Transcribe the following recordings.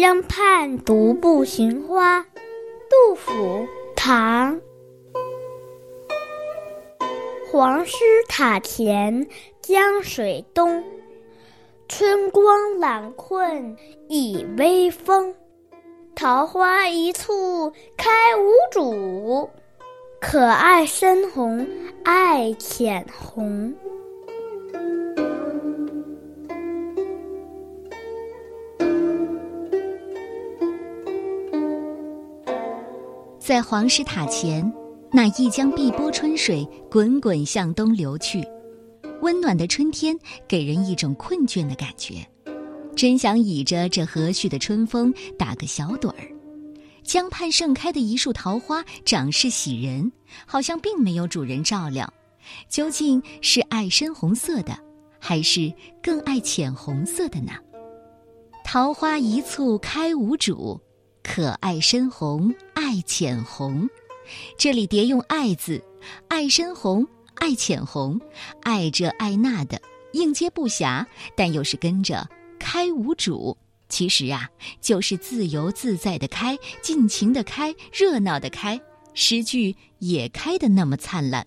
江畔独步寻花，杜甫，唐。黄师塔前江水东，春光懒困倚微风。桃花一簇开无主，可爱深红爱浅红。在黄石塔前。那一江碧波春水滚滚向东流去，温暖的春天给人一种困倦的感觉，真想倚着这和煦的春风打个小盹儿。江畔盛开的一束桃花长势喜人，好像并没有主人照料。究竟是爱深红色的，还是更爱浅红色的呢？桃花一簇开无主，可爱深红爱浅红。这里叠用“爱”字，爱深红，爱浅红，爱这爱那的，应接不暇，但又是跟着开无主。其实啊，就是自由自在的开，尽情的开，热闹的开，诗句也开得那么灿烂。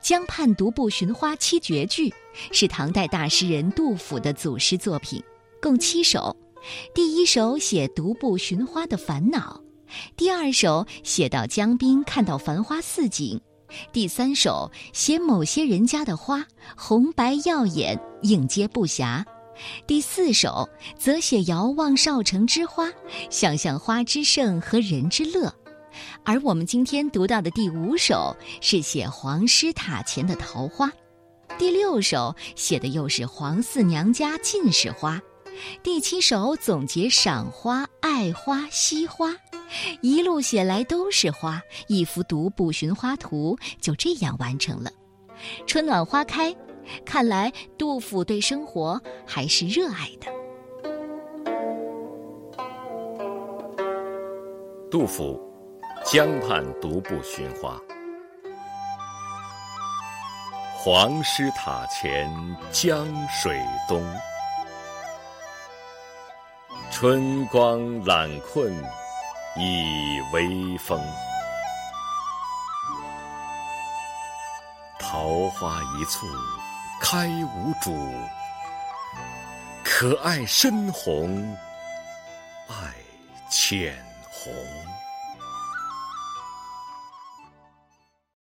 江畔独步寻花七绝句，是唐代大诗人杜甫的组诗作品，共七首。第一首写独步寻花的烦恼。第二首写到江滨看到繁花似锦，第三首写某些人家的花红白耀眼，应接不暇，第四首则写遥望少城之花，想象花之盛和人之乐，而我们今天读到的第五首是写黄师塔前的桃花，第六首写的又是黄四娘家尽是花，第七首总结赏花、爱花、惜花。一路写来都是花，一幅独步寻花图就这样完成了。春暖花开，看来杜甫对生活还是热爱的。杜甫，江畔独步寻花。黄师塔前江水东，春光懒困。倚微风，桃花一簇开无主，可爱深红爱浅红。